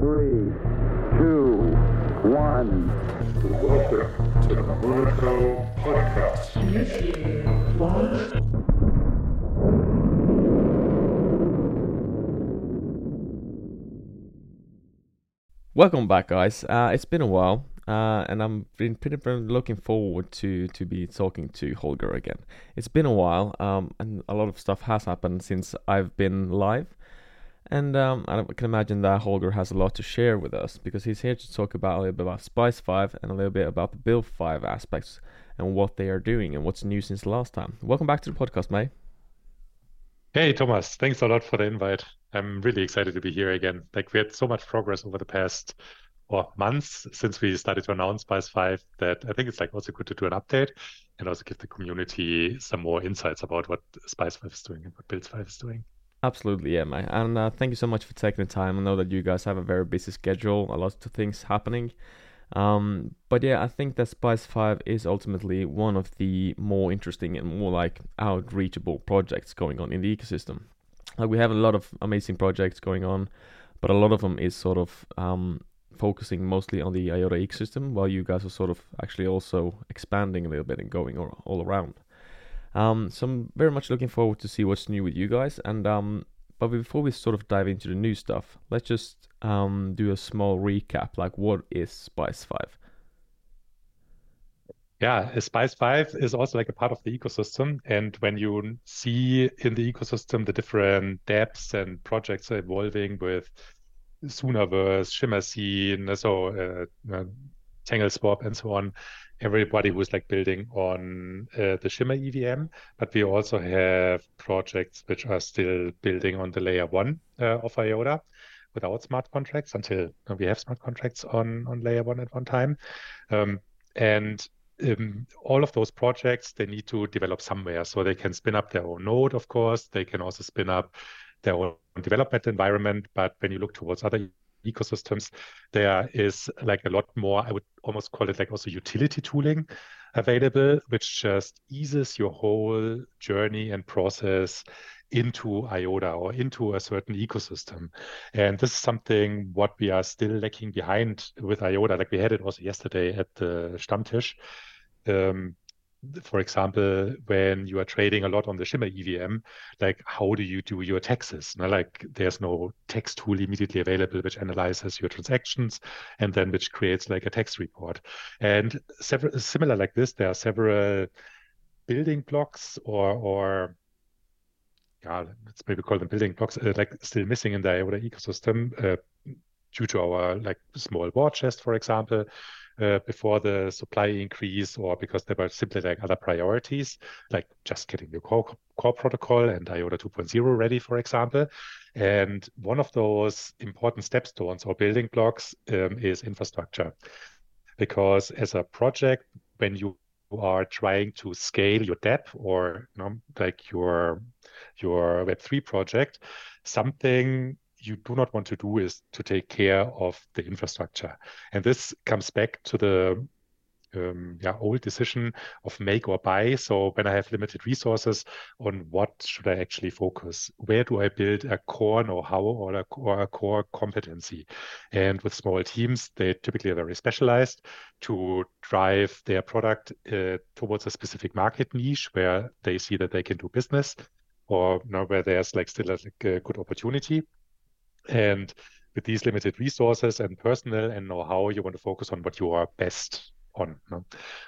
three, two, one. Welcome to the Monaco Podcast. Welcome back, guys. Uh, it's been a while, uh, and I'm been pretty been looking forward to to be talking to Holger again. It's been a while, um, and a lot of stuff has happened since I've been live, and um, I can imagine that Holger has a lot to share with us because he's here to talk about a little bit about SPYCE Five and a little bit about the Build Five aspects and what they are doing and what's new since last time. Welcome back to the podcast, mate. Hey, Thomas, thanks a lot for the invite. I'm really excited to be here again. Like, we had so much progress over the past or months since we started to announce SPYCE 5 that I think it's like also good to do an update and also give the community some more insights about what SPYCE 5 is doing and what Build 5 is doing. Absolutely, yeah, mate. And uh, thank you so much for taking the time. I know that you guys have a very busy schedule, a lot of things happening. Um, but yeah, I think that SPYCE 5 is ultimately one of the more interesting and more like outreachable projects going on in the ecosystem. Like we have a lot of amazing projects going on, but a lot of them is sort of um, focusing mostly on the IOTA ecosystem, while you guys are sort of actually also expanding a little bit and going all, all around. Um, so I'm very much looking forward to see what's new with you guys. And um, but before we sort of dive into the new stuff, let's just um, do a small recap. Like, what is SPYCE Five? Yeah, SPYCE 5 is also like a part of the ecosystem. And when you see in the ecosystem the different dApps and projects evolving with Soonaverse, ShimmerSea, so uh, uh, Tangle Swap, and so on, everybody who's like building on uh, the Shimmer EVM. But we also have projects which are still building on the layer one uh, of IOTA without smart contracts until we have smart contracts on, on layer one at one time. Um, and um, all of those projects they need to develop somewhere so they can spin up their own node of course they can also spin up their own development environment but when you look towards other ecosystems there is like a lot more i would almost call it like also utility tooling available which just eases your whole journey and process into IOTA or into a certain ecosystem. And this is something what we are still lacking behind with IOTA. Like we had it also yesterday at the Stammtisch. Um, for example, when you are trading a lot on the Shimmer EVM, like how do you do your taxes? Know, like there's no tax tool immediately available which analyzes your transactions and then which creates like a tax report. And several similar like this, there are several building blocks or or yeah, let's maybe call them building blocks, uh, like still missing in the IOTA ecosystem uh, due to our like small war chest, for example, before the supply increase, or because there were simply like other priorities, like just getting the core, core protocol and IOTA 2.0 ready, for example. And one of those important stepstones or building blocks um, is infrastructure, because as a project, when you are trying to scale your dApp or you know, like your your Web3 project, something you do not want to do is to take care of the infrastructure. And this comes back to the um, yeah, old decision of make or buy. So when I have limited resources, on what should I actually focus? Where do I build a core know-how or a, or a core competency? And with small teams, they typically are very specialized to drive their product uh, towards a specific market niche where they see that they can do business or you know, where there's like still a, like a good opportunity. And with these limited resources and personnel and know-how, you want to focus on what you are best on no?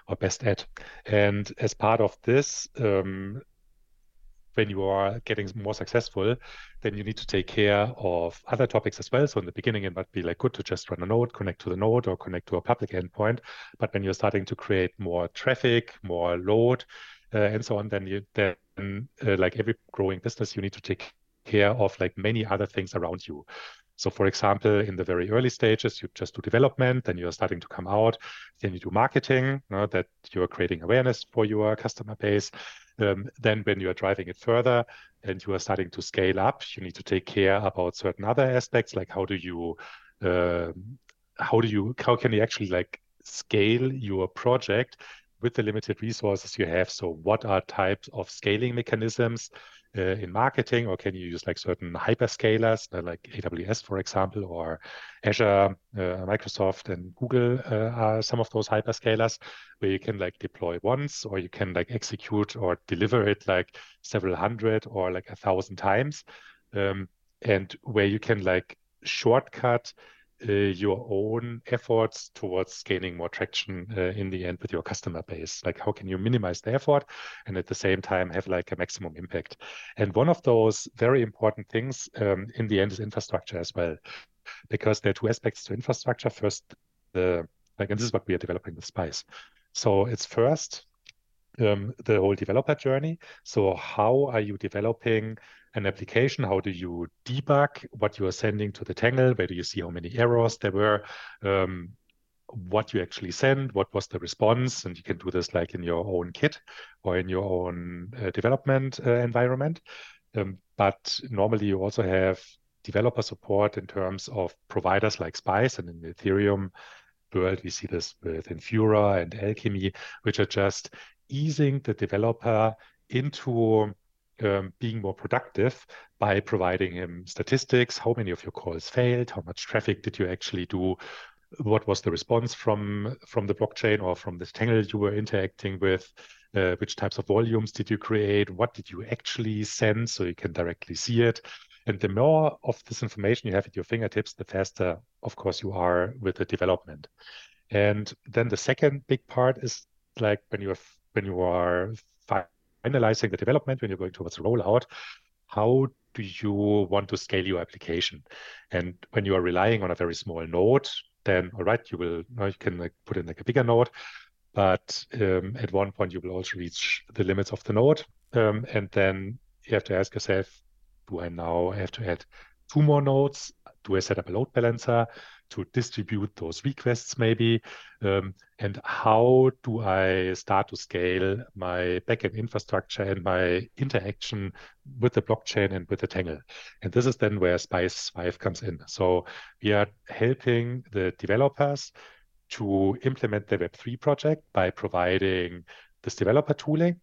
or best at. And as part of this, um, when you are getting more successful, then you need to take care of other topics as well. So in the beginning, it might be like good to just run a node, connect to the node, or connect to a public endpoint. But when you're starting to create more traffic, more load, uh, and so on, then you then uh, like every growing business, you need to take care of like many other things around you. So for example, in the very early stages, you just do development, then you're starting to come out, then you do marketing, you know, that you're creating awareness for your customer base. Um, then when you are driving it further and you are starting to scale up, you need to take care about certain other aspects, like how do you, uh, how do you, how can you actually like scale your project with the limited resources you have. So what are types of scaling mechanisms uh, in marketing, or can you use like certain hyperscalers, uh, like AWS, for example, or Azure, uh, Microsoft, and Google uh, are some of those hyperscalers where you can like deploy once, or you can like execute or deliver it like several hundred or like a thousand times, um, and where you can like shortcut your own efforts towards gaining more traction uh, in the end with your customer base? Like how can you minimize the effort and at the same time have like a maximum impact? And one of those very important things um, in the end is infrastructure as well. Because there are two aspects to infrastructure. First the like and this is what we are developing with SPYCE. So it's first um, the whole developer journey. So how are you developing an application? How do you debug what you are sending to the Tangle? Where do you see how many errors there were? Um, what you actually send, what was the response, and you can do this like in your own kit or in your own uh, development uh, environment. Um, but normally you also have developer support in terms of providers like SPYCE and in the Ethereum world, we see this with Infura and Alchemy, which are just easing the developer into um, being more productive by providing him statistics. How many of your calls failed? How much traffic did you actually do? What was the response from from the blockchain or from the tangle you were interacting with? Uh, which types of volumes did you create? What did you actually send? So you can directly see it. And the more of this information you have at your fingertips, the faster, of course, you are with the development. And then the second big part is like when you when you are finalizing the development, when you're going towards rollout, how do you want to scale your application? And when you are relying on a very small node, then all right, you will you can like put in like a bigger node, but um, at one point you will also reach the limits of the node, um, and then you have to ask yourself, do I now have to add two more nodes? Do I set up a load balancer? To distribute those requests maybe? Um, and how do I start to scale my backend infrastructure and my interaction with the blockchain and with the Tangle? And this is then where SPYCE 5 comes in. So we are helping the developers to implement the Web3 project by providing this developer tooling,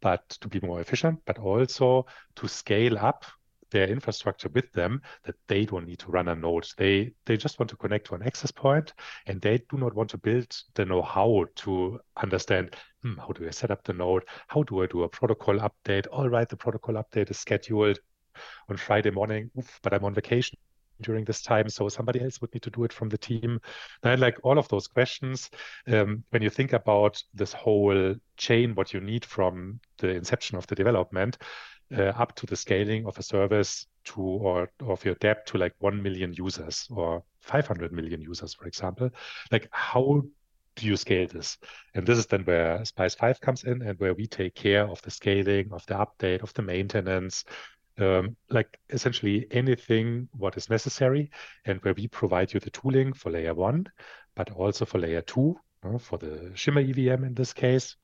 but to be more efficient, but also to scale up their infrastructure with them that they don't need to run a node. They they just want to connect to an access point and they do not want to build the know-how to understand hmm, how do I set up the node? How do I do a protocol update? All right, the protocol update is scheduled on Friday morning, Oof, but I'm on vacation during this time, so somebody else would need to do it from the team. And like all of those questions, um, when you think about this whole chain, what you need from the inception of the development, uh, up to the scaling of a service to or of your dApp to like 1 million users or 500 million users, for example. Like, how do you scale this? And this is then where SPYCE 5 comes in and where we take care of the scaling, of the update, of the maintenance, um, like essentially anything what is necessary, and where we provide you the tooling for layer one, but also for layer two, uh, for the Shimmer EVM in this case,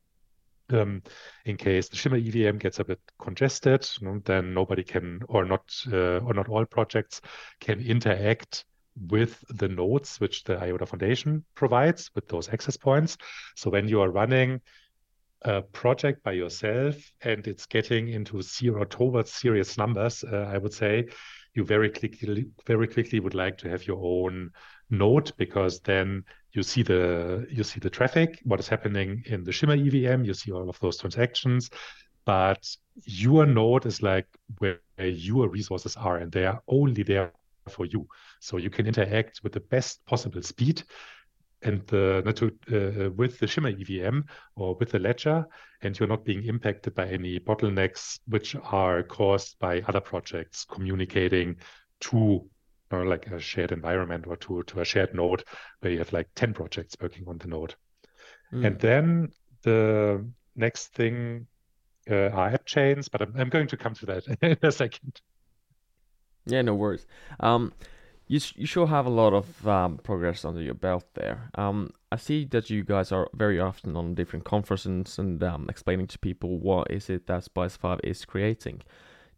um, in case the Shimmer EVM gets a bit congested, then nobody can, or not, uh, or not all projects can interact with the nodes which the IOTA Foundation provides with those access points. So when you are running a project by yourself and it's getting into zero towards serious numbers, uh, I would say you very quickly, very quickly would like to have your own node because then you see the you see the traffic, what is happening in the Shimmer EVM, you see all of those transactions, but your node is like where your resources are, and they are only there for you. So you can interact with the best possible speed and the uh, with the Shimmer EVM or with the ledger, and you're not being impacted by any bottlenecks which are caused by other projects communicating to or like a shared environment or to, to a shared node where you have like 10 projects working on the node. Mm. And then the next thing uh, are app chains, but I'm, I'm going to come to that in a second. Yeah, no worries. Um, you you sure have a lot of um, progress under your belt there. Um, I see that you guys are very often on different conferences and um, explaining to people what is it that SPYCE Five is creating.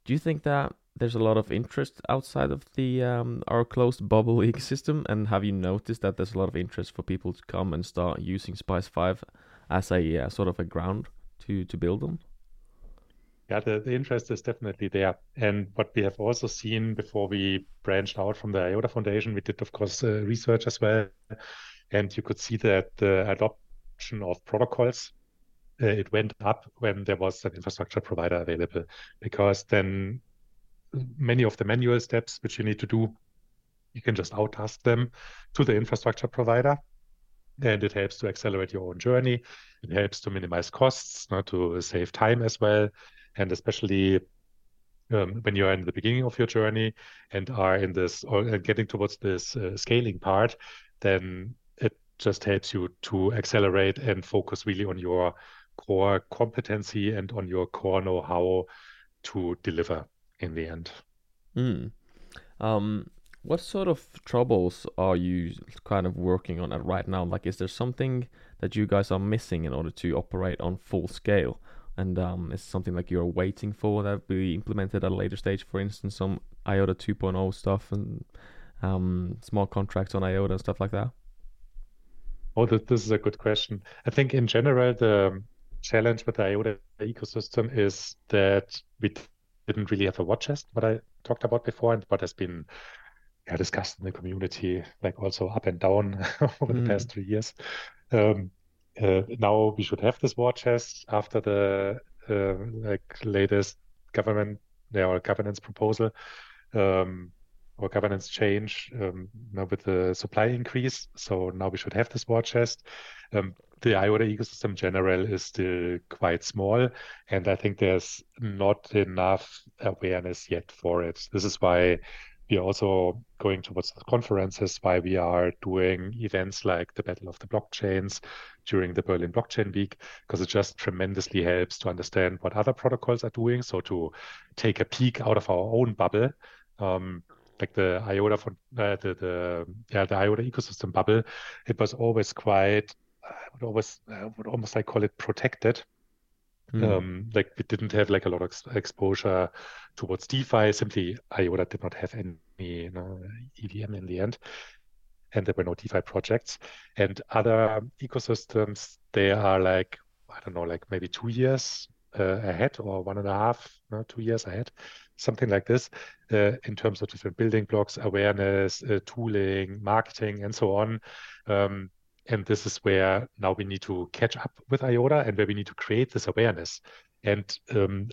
Do you think that there's a lot of interest outside of the um, our closed bubble ecosystem, and have you noticed that there's a lot of interest for people to come and start using SPYCE Five as a uh, sort of a ground to to build on? yeah, the, the interest is definitely there. And what we have also seen before we branched out from the IOTA Foundation, we did, of course, uh, research as well. And you could see that the adoption of protocols, uh, it went up when there was an infrastructure provider available, because then many of the manual steps which you need to do, you can just outtask them to the infrastructure provider. And it helps to accelerate your own journey. It helps to minimize costs, not to save time as well and especially um, when you're in the beginning of your journey and are in this or getting towards this uh, scaling part, then it just helps you to accelerate and focus really on your core competency and on your core know-how to deliver in the end. Mm. Um, what sort of troubles are you kind of working on at right now? Like, is there something that you guys are missing in order to operate on full scale? and um, it's something like you're waiting for that will be implemented at a later stage. For instance, some IOTA 2.0 stuff and um, small contracts on IOTA and stuff like that. Oh, this is a good question. I think in general the challenge with the IOTA ecosystem is that we didn't really have a war chest, what I talked about before, and what has been yeah, discussed in the community, like also up and down over mm. the past three years. Um, uh, now we should have this war chest after the uh, like latest government or governance proposal um, or governance change um, now with the supply increase. So now we should have this war chest. Um, the IOTA ecosystem general is still quite small, and I think there's not enough awareness yet for it. This is why we are also going towards conferences why we are doing events like the Battle of the Blockchains during the Berlin Blockchain Week, because it just tremendously helps to understand what other protocols are doing. So to take a peek out of our own bubble, um, like the IOTA for uh, the the yeah the IOTA ecosystem bubble, it was always quite I would always I would almost like call it protected Mm. Um, like we didn't have like a lot of exposure towards DeFi. Simply, IOTA did not have any you know, EVM in the end, and there were no DeFi projects. And other ecosystems, they are like I don't know, like maybe two years uh, ahead or one and a half, no, two years ahead, something like this, uh, in terms of different building blocks, awareness, uh, tooling, marketing, and so on. Um, and this is where now we need to catch up with IOTA and where we need to create this awareness. And um,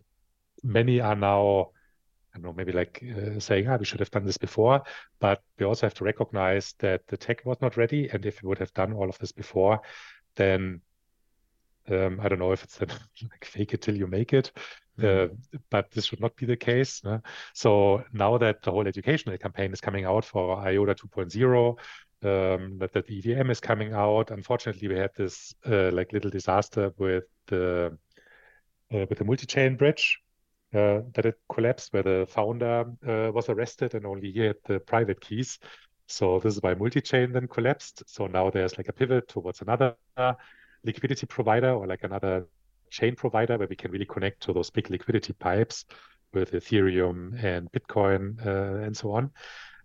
many are now, I don't know, maybe like uh, saying, ah, we should have done this before. But we also have to recognize that the tech was not ready. And if we would have done all of this before, then um, I don't know if it's like fake it till you make it, mm-hmm. uh, but this should not be the case. So now that the whole educational campaign is coming out for IOTA 2.0, um, that, that the EVM is coming out. Unfortunately, we had this uh, like little disaster with the uh, with the multi-chain bridge uh, that it collapsed, where the founder uh, was arrested and only he had the private keys. So this is why multi-chain then collapsed. So now there's like a pivot towards another liquidity provider or like another chain provider where we can really connect to those big liquidity pipes with Ethereum and Bitcoin uh, and so on.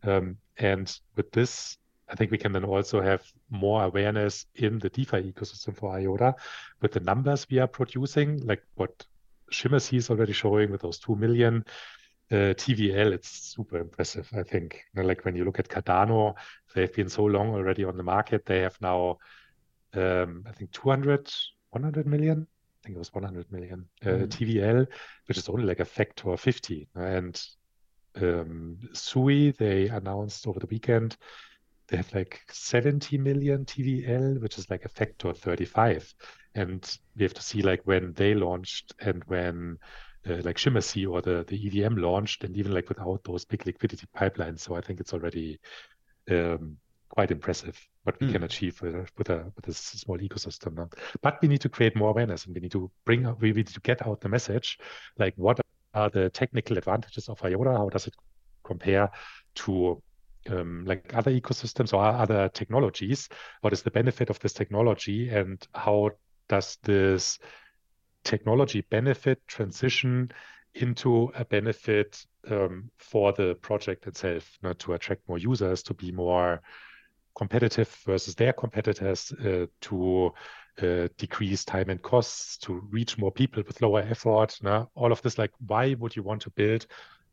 Um, and with this I think we can then also have more awareness in the DeFi ecosystem for IOTA with the numbers we are producing, like what Shimmer is already showing with those 2 million uh, TVL. It's super impressive, I think. You know, like when you look at Cardano, they've been so long already on the market. They have now, um, I think, 200, 100 million. I think it was 100 million uh, mm. TVL, which is only like a factor 50. And um, Sui, they announced over the weekend they have like 70 million TVL, which is like a factor 35. And we have to see like when they launched and when uh, like ShimmerSea or the, the EVM launched, and even like without those big liquidity pipelines. So I think it's already um, quite impressive what we mm. can achieve with a, with a with this small ecosystem. Now. But we need to create more awareness, and we need to bring up, we need to get out the message, like what are the technical advantages of IOTA? How does it compare to um, like other ecosystems or other technologies? What is the benefit of this technology, and how does this technology benefit transition into a benefit um, for the project itself, know, to attract more users, to be more competitive versus their competitors, uh, to uh, decrease time and costs, to reach more people with lower effort. All of this, like, why would you want to build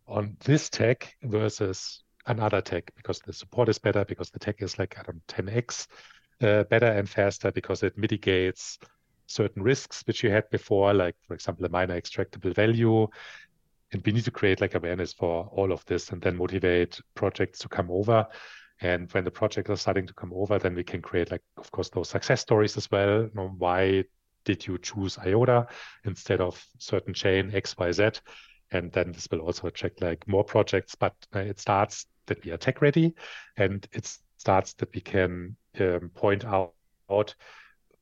on this tech versus another tech? Because the support is better, because the tech is like, I don't 10x uh, better and faster, because it mitigates certain risks which you had before, like, for example, a miner extractable value. And we need to create like awareness for all of this and then motivate projects to come over. And when the projects are starting to come over, then we can create like, of course, those success stories as well. You know, why did you choose IOTA instead of certain chain X, Y, Z? And then this will also attract like more projects, but uh, it starts that we are tech ready and it starts that we can um, point out, out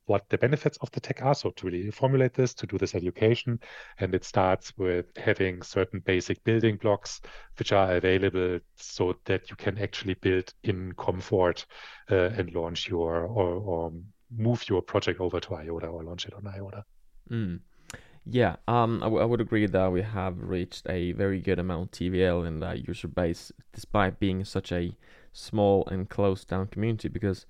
what the benefits of the tech are. So to really formulate this, to do this education, and it starts with having certain basic building blocks which are available so that you can actually build in comfort uh, and launch your or, or, move your project over to IOTA or launch it on IOTA. Mm. Yeah, um, I, w- I would agree that we have reached a very good amount TVL in the user base, despite being such a small and closed down community. Because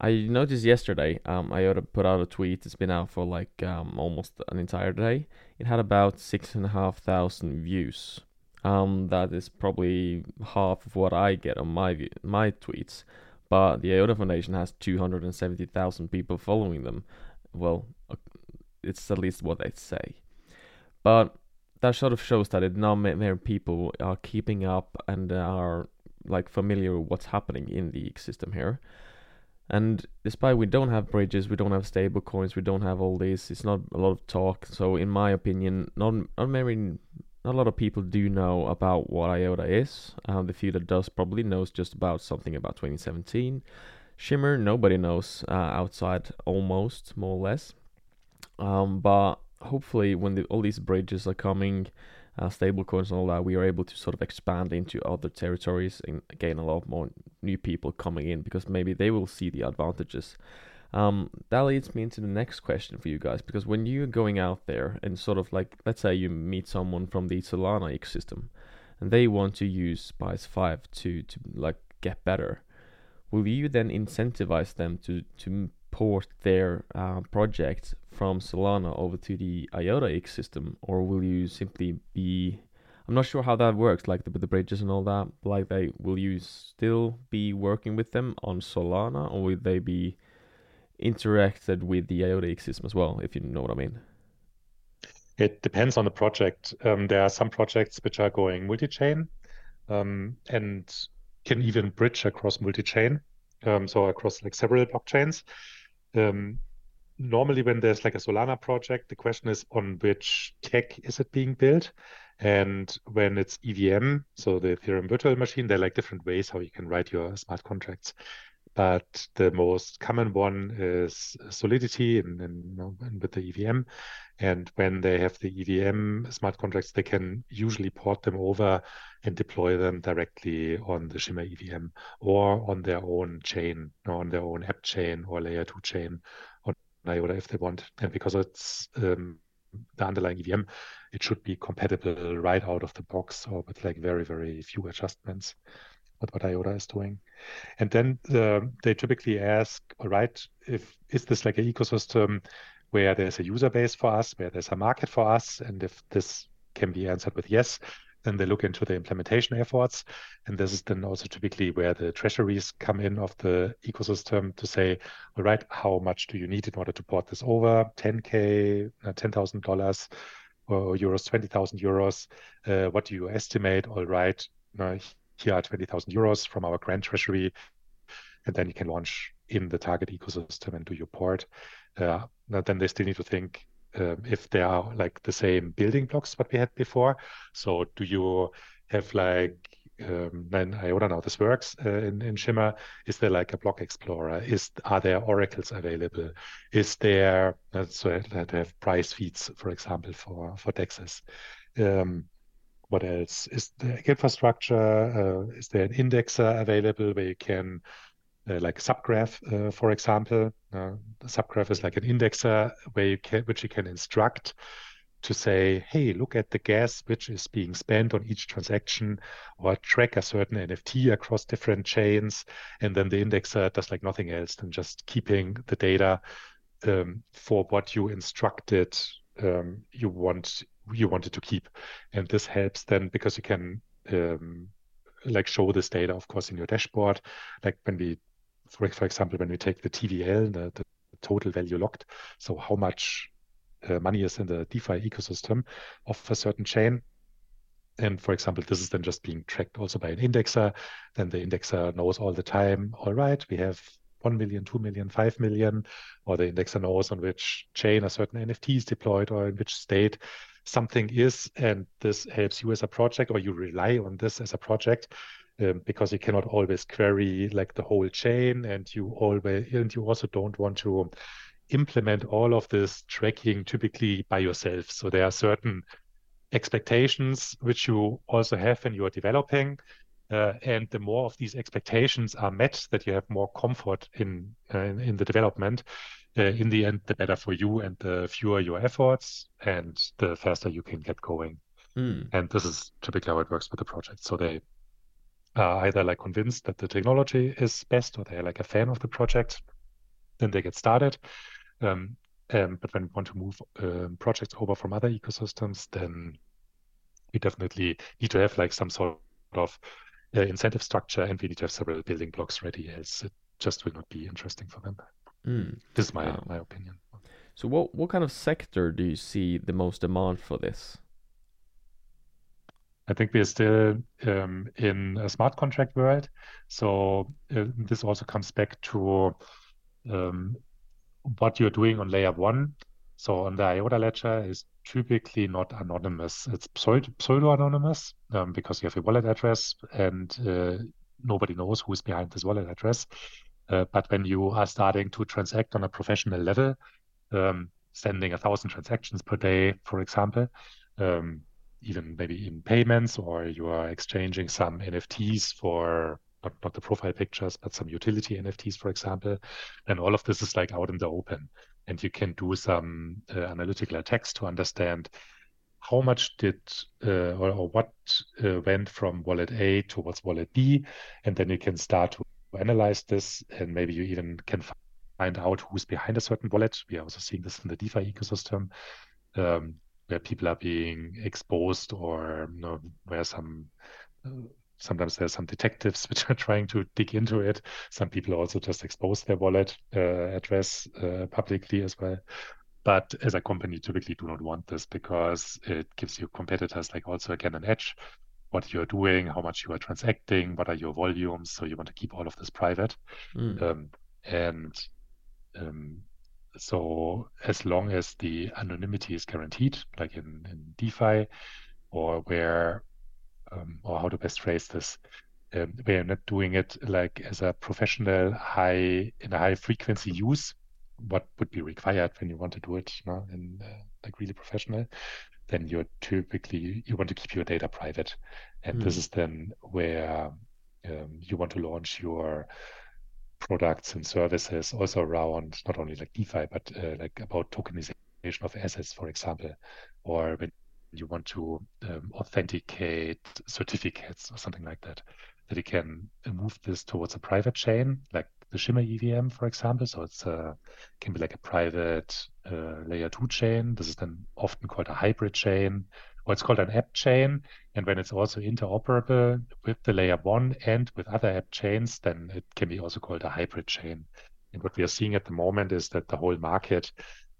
I noticed yesterday, um, IOTA put out a tweet. It's been out for like um, almost an entire day. It had about six and a half thousand views. Um, that is probably half of what I get on my my tweets. But the IOTA Foundation has two hundred and seventy thousand people following them. Well, it's at least what they say. But that sort of shows that it not many people are keeping up and are like familiar with what's happening in the ecosystem here. And despite we don't have bridges, we don't have stable coins, we don't have all this. It's not a lot of talk. So in my opinion, not not many, not a lot of people do know about what IOTA is. Um, the few that does probably knows just about something about 2017. Shimmer, nobody knows uh, outside almost more or less. Um, but hopefully, when the, all these bridges are coming, uh, stablecoins and all that, we are able to sort of expand into other territories and gain a lot more new people coming in because maybe they will see the advantages. Um, that leads me into the next question for you guys because when you're going out there and sort of like, let's say you meet someone from the Solana ecosystem and they want to use Spice 5 to, to like get better, will you then incentivize them to, to port their uh, from Solana over to the IOTA X system, or will you simply be? I'm not sure how that works, like the, the bridges and all that. Like, they will you still be working with them on Solana, or will they be interacted with the IOTA X system as well? If you know what I mean. It depends on the project. Um, there are some projects which are going multi-chain um, and can even bridge across multi-chain, um, so across like several blockchains. Um, normally, when there's like a Solana project, the question is on which tech is it being built? And when it's EVM, so the Ethereum virtual machine, there are like different ways how you can write your smart contracts. But the most common one is Solidity and, and, and with the EVM. And when they have the EVM smart contracts, they can usually port them over and deploy them directly on the Shimmer EVM or on their own chain, or on their own app chain or layer two chain IOTA if they want. And because it's um, the underlying EVM, it should be compatible right out of the box or with like very, very few adjustments with what IOTA is doing. And then they typically ask, all right, if is this like an ecosystem where there's a user base for us, where there's a market for us, and if this can be answered with yes, then they look into the implementation efforts. And this is then also typically where the treasuries come in of the ecosystem to say, all right, how much do you need in order to port this over? 10K, uh, $10,000 or euros, 20,000 euros. Uh, what do you estimate? All right, uh, here are 20,000 euros from our grant treasury. And then you can launch in the target ecosystem and do your port. Uh, then they still need to think um, if they are like the same building blocks what we had before. So do you have like um, then I don't know this works uh, in, in Shimmer. Is there like a block explorer? Is are there oracles available? Is there uh, so that have price feeds, for example, for for dexes? Um, what else? Is the infrastructure? Uh, is there an indexer available where you can uh, like subgraph, uh, for example. Uh, subgraph is like an indexer where you can, which you can instruct to say, hey, look at the gas which is being spent on each transaction, or track a certain NFT across different chains, and then the indexer does like nothing else than just keeping the data um, for what you instructed um, you want you wanted to keep, and this helps then because you can um, like show this data, of course, in your dashboard. Like when we, for for example, when we take the TVL, the, the total value locked, so how much uh, money is in the DeFi ecosystem of a certain chain. And for example, this is then just being tracked also by an indexer. Then the indexer knows all the time, all right, we have 1 million, 2 million, 5 million, or the indexer knows on which chain a certain NFT is deployed or in which state something is. And this helps you as a project, or you rely on this as a project. Um, because you cannot always query like the whole chain and you always and you also don't want to implement all of this tracking typically by yourself. So there are certain expectations which you also have when you are developing. Uh, and the more of these expectations are met, that you have more comfort in uh, in, in, the development. Uh, in the end, the better for you, and the fewer your efforts, and the faster you can get going. Mm. And this is typically how it works with the project. So they are either like convinced that the technology is best, or they're like a fan of the project. Then they get started, um, um, but when we want to move um, projects over from other ecosystems, then we definitely need to have like some sort of uh, incentive structure, and we need to have several building blocks ready, else it just will not be interesting for them. Mm. This is my my opinion. So, what what kind of sector do you see the most demand for this? I think we're still um, in a smart contract world. So uh, this also comes back to um, what you're doing on layer one. So on the IOTA ledger is typically not anonymous. It's pseudo anonymous um, because you have a wallet address and uh, nobody knows who's behind this wallet address. Uh, but when you are starting to transact on a professional level, um, sending a thousand transactions per day, for example, um, even maybe in payments, or you are exchanging some NFTs for not, not the profile pictures, but some utility NFTs, for example. And all of this is like out in the open. And you can do some uh, analytical attacks to understand how much did uh, or, or, what uh, went from wallet A towards wallet B. And then you can start to analyze this. And maybe you even can find out who's behind a certain wallet. We are also seeing this in the DeFi ecosystem. Um, where people are being exposed or you know, where some uh, sometimes there's some detectives which are trying to dig into it. Some people also just expose their wallet uh, address uh, publicly as well. But as a company, typically do not want this because it gives your competitors like also again an edge. What you're doing, how much you are transacting, what are your volumes. So you want to keep all of this private. Mm. Um, and um, so as long as the anonymity is guaranteed, like in, in DeFi, or where um, or how to best phrase this. Um, we are not doing it like as a professional high in a high frequency use. What would be required when you want to do it, you know, in uh, like really professional? Then you're typically you want to keep your data private, and mm. this hmm. is then where um, you want to launch your products and services also around not only like DeFi but uh, like about tokenization of assets, for example, or when you want to um, authenticate certificates or something like that, that you can move this towards a private chain, like the Shimmer EVM, for example. So it's a, uh, can be like a private uh, layer two chain. This is then often called a hybrid chain, it's called an app chain. And when it's also interoperable with the layer one and with other app chains, then it can be also called a hybrid chain. And what we are seeing at the moment is that the whole market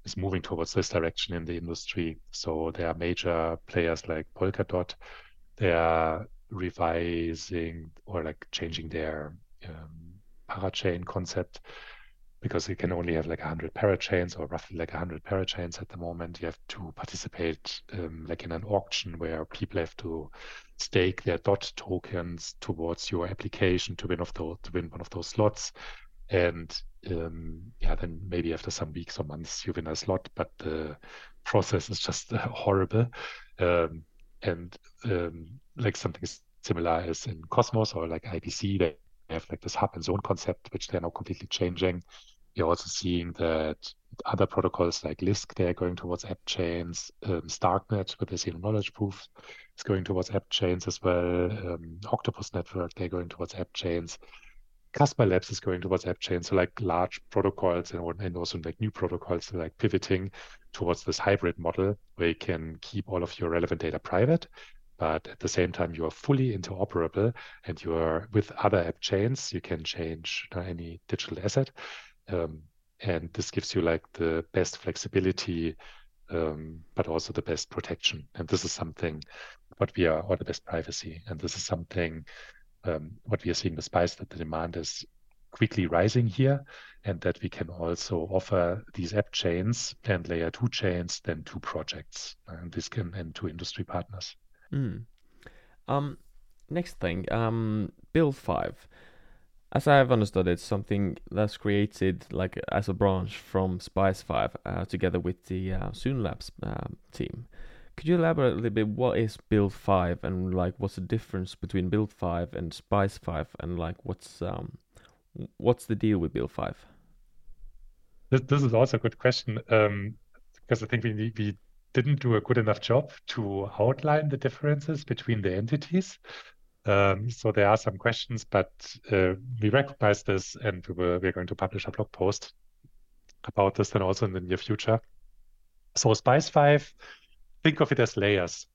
is moving towards this direction in the industry. So there are major players like Polkadot. They are revising or like changing their um, parachain concept because you can only have like 100 parachains or roughly like 100 parachains at the moment. You have to participate um, like in an auction where people have to stake their DOT tokens towards your application to win of those to win one of those slots. And um, yeah, then maybe after some weeks or months you win a slot, but the process is just horrible. Um, and um, like something similar is in Cosmos or like IBC, they have like this hub and zone concept, which they're now completely changing. You're also seeing that other protocols like Lisk, they're going towards app chains. Um, Starknet with the zero knowledge proof is going towards app chains as well. Um, Octopus Network, they're going towards app chains. Casper Labs is going towards app chains. so like large protocols and, and also like new protocols, like pivoting towards this hybrid model where you can keep all of your relevant data private, but at the same time you are fully interoperable and you are with other app chains. You can change uh, any digital asset, um, and this gives you like the best flexibility, um, but also the best protection. And this is something what we are, or the best privacy, and this is something um, what we are seeing with SPYCE that the demand is quickly rising here, and that we can also offer these app chains and layer two chains then to projects, and this can and to industry partners. Mm. Um, next thing, um, Build Five. As I have understood, it's something that's created like as a branch from SPYCE Five, uh, together with the uh, Soon Labs uh, team. Could you elaborate a little bit? What is Build Five, and like what's the difference between Build Five and SPYCE Five, and like what's um, what's the deal with Build Five? This, this is also a good question um, because I think we need we didn't do a good enough job to outline the differences between the entities. Um, so there are some questions, but uh, we recognize this, and we were, we're going to publish a blog post about this, and also in the near future. So SPYCE Five, think of it as layers.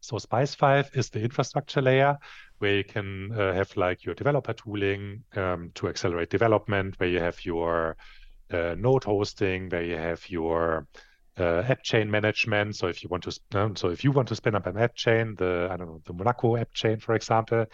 So SPYCE Five is the infrastructure layer where you can uh, have like your developer tooling um, to accelerate development, where you have your uh, node hosting, where you have your uh, app chain management. So if you want to, um, so if you want to spin up an app chain, the I don't know the Monaco app chain, for example,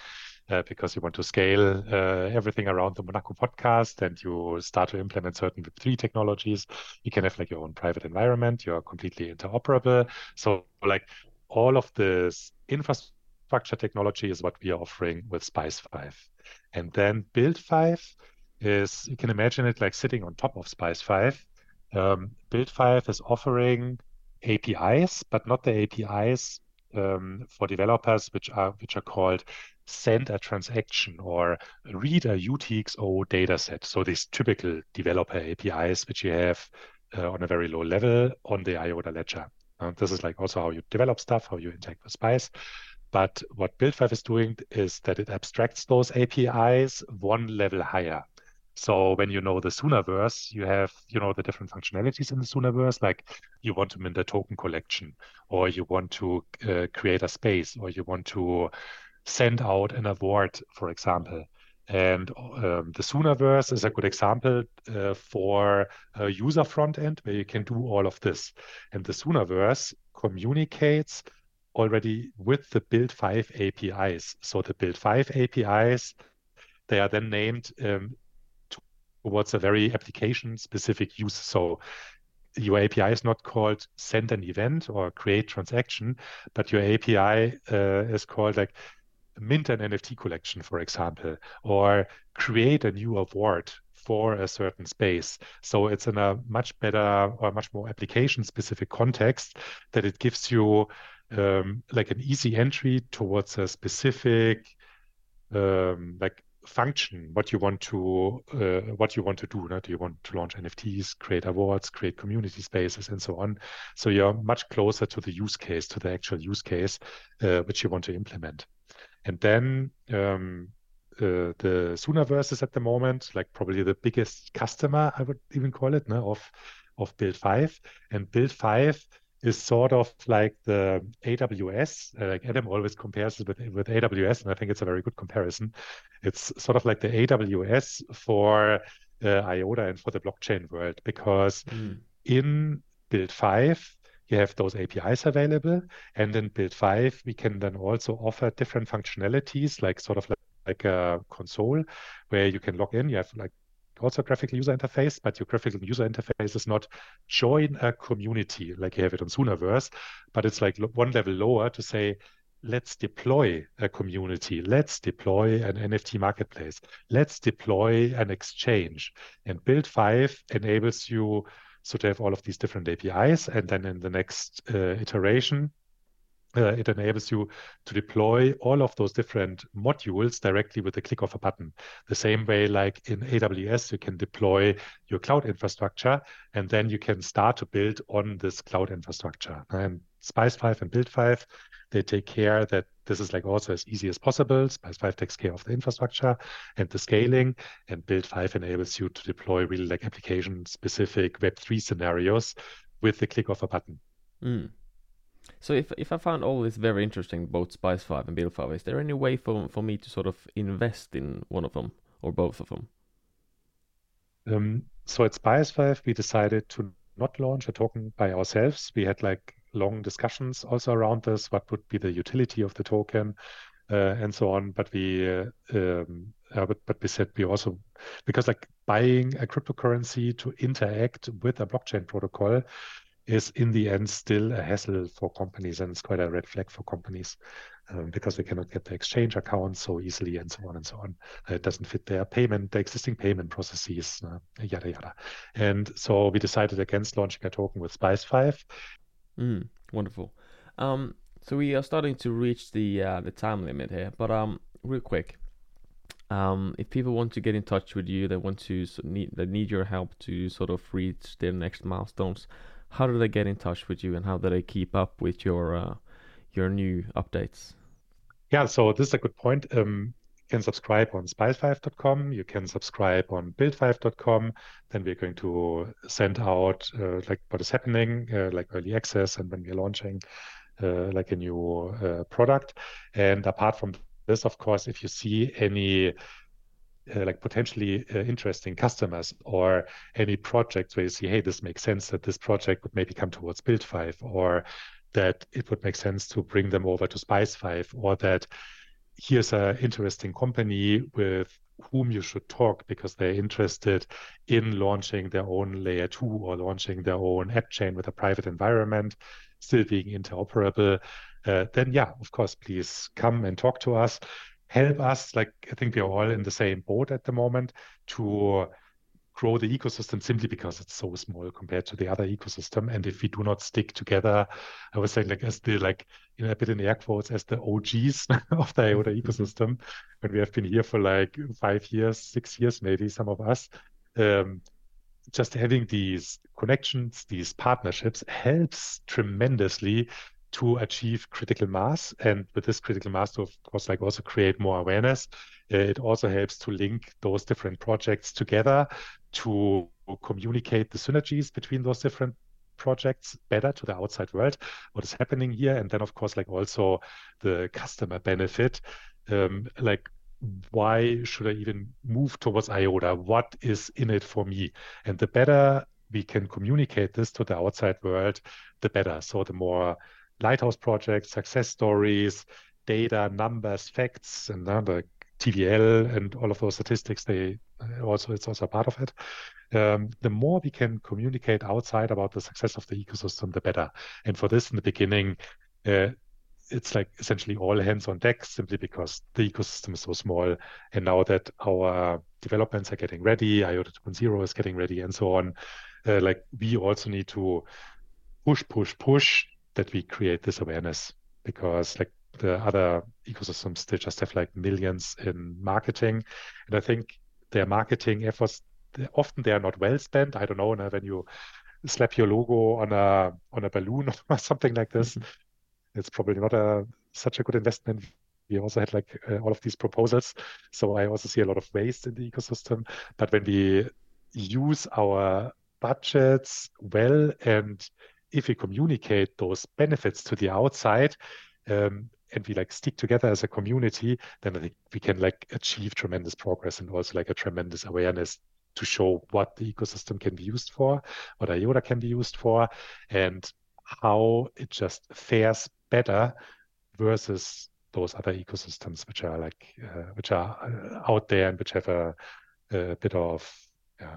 uh, because you want to scale uh, everything around the Monaco podcast and you start to implement certain Web3 technologies, you can have like your own private environment. You're completely interoperable. So like all of this infrastructure technology is what we are offering with SPYCE 5. And then Build 5 is, you can imagine it like sitting on top of SPYCE 5 um, Build 5 is offering APIs, but not the APIs um, for developers, which are which are called send a transaction or read a UTXO dataset. So these typical developer APIs, which you have uh, on a very low level on the IOTA ledger. Uh, this is like also how you develop stuff, how you interact with SPYCE. But what Build5 is doing is that it abstracts those APIs one level higher. So when you know the Soonaverse, you have you know the different functionalities in the Soonaverse, like you want to mint a token collection, or you want to uh, create a space, or you want to send out an award, for example. And um, the Soonaverse is a good example uh, for a user front end where you can do all of this. And the Soonaverse communicates already with the Build 5 APIs. So the Build 5 APIs, they are then named um, towards a very application specific use. So your API is not called send an event or create transaction, but your API uh, is called like mint an NFT collection, for example, or create a new award for a certain space. So it's in a much better or much more application specific context that it gives you um, like an easy entry towards a specific um, like function what you want to uh, what you want to do do you want to launch nfts create awards create community spaces and so on. So you're much closer to the use case to the actual use case uh, which you want to implement. And then um, uh, the Soonaverse is at the moment like probably the biggest customer i would even call it no, of of build 5 and build 5 is sort of like the AWS. Uh, like Adam always compares it with, with AWS, and I think it's a very good comparison. It's sort of like the AWS for uh, IOTA and for the blockchain world, because mm. in Build 5, you have those APIs available. And in Build 5, we can then also offer different functionalities, like sort of like, like a console where you can log in. You have like also graphical user interface, but your graphical user interface is not join a community like you have it on Soonaverse, but it's like one level lower to say, let's deploy a community, let's deploy an NFT marketplace, let's deploy an exchange. And Build 5 enables you so to have all of these different APIs. And then in the next uh, iteration, uh, it enables you to deploy all of those different modules directly with the click of a button. The same way, like in AWS, you can deploy your cloud infrastructure and then you can start to build on this cloud infrastructure. And SPYCE 5 and Build 5, they take care that this is like also as easy as possible. SPYCE5 takes care of the infrastructure and the scaling, and Build5 enables you to deploy really like application specific Web3 scenarios with the click of a button. Mm. So if if I found all this very interesting, both SPYCE5 and Build5, is there any way for for me to sort of invest in one of them or both of them? Um, so at SPYCE5, we decided to not launch a token by ourselves. We had like long discussions also around this. What would be the utility of the token, uh, and so on. But we, uh, um, uh, but, but we said we also because like buying a cryptocurrency to interact with a blockchain protocol is in the end still a hassle for companies and it's quite a red flag for companies um, because they cannot get the exchange account so easily and so on and so on. Uh, it doesn't fit their payment, the existing payment processes, uh, yada yada. And so we decided against launching a token with SPYCE5. Mm, wonderful. Um, so we are starting to reach the uh, the time limit here, but um, real quick, um, if people want to get in touch with you, they want to need they need your help to sort of reach their next milestones how do they get in touch with you and how do they keep up with your uh, your new updates? Yeah, so this is a good point. Um, you can subscribe on spyce5.com. You can subscribe on build5.com. Then we're going to send out uh, like what is happening, uh, like early access, and when we're launching uh, like a new uh, product. And apart from this, of course, if you see any uh, like potentially uh, interesting customers or any projects where you see, hey, this makes sense that this project would maybe come towards Build5 or that it would make sense to bring them over to SPYCE5 or that here's an interesting company with whom you should talk because they're interested in launching their own layer two or launching their own app chain with a private environment, still being interoperable, uh, then yeah, of course, please come and talk to us help us, like I think we're all in the same boat at the moment, to grow the ecosystem simply because it's so small compared to the other ecosystem. And if we do not stick together, I was saying like as the like you know a bit in air quotes as the OGs of the IOTA mm-hmm. ecosystem, when we have been here for like five years, six years maybe, some of us. Um, just having these connections, these partnerships helps tremendously to achieve critical mass. And with this critical mass to of course like also create more awareness uh, it also helps to link those different projects together to communicate the synergies between those different projects better to the outside world what is happening here. And then of course like also the customer benefit um, like why should i even move towards iota what is in it for me? And the better we can communicate this to the outside world the better. So the more lighthouse projects, success stories, data, numbers, facts, and uh, the TVL and all of those statistics. They uh, also it's also a part of it. Um, the more we can communicate outside about the success of the ecosystem, the better. And for this, in the beginning, uh, it's like essentially all hands on deck simply because the ecosystem is so small. And now that our developments are getting ready, IOTA 2.0 is getting ready, and so on, uh, like we also need to push, push, push that we create this awareness because like the other ecosystems they just have like millions in marketing. And i think their marketing efforts often they are not well spent. I don't know when you slap your logo on a on a balloon or something like this mm-hmm. it's probably not a such a good investment. We also had like uh, all of these proposals so i also see a lot of waste in the ecosystem. But when we use our budgets well and if we communicate those benefits to the outside um, and we like stick together as a community, then I think we can like achieve tremendous progress and also like a tremendous awareness to show what the ecosystem can be used for, what IOTA can be used for, and how it just fares better versus those other ecosystems which are like uh, which are uh, out there and which have a, a bit of yeah,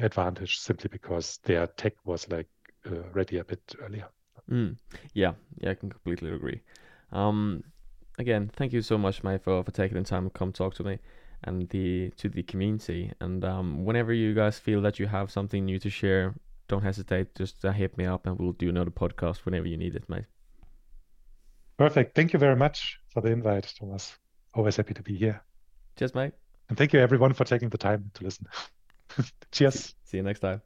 advantage simply because their tech was like ready a bit earlier. Mm. Yeah, yeah, I can completely agree. Um, again, thank you so much, Mike, for, for taking the time to come talk to me and the to the community. And um, whenever you guys feel that you have something new to share, don't hesitate. Just uh, hit me up, and we'll do another podcast whenever you need it, mate. Perfect. Thank you very much for the invite, Thomas. Always happy to be here. Cheers, mate. And thank you, everyone, for taking the time to listen. Cheers. See you next time.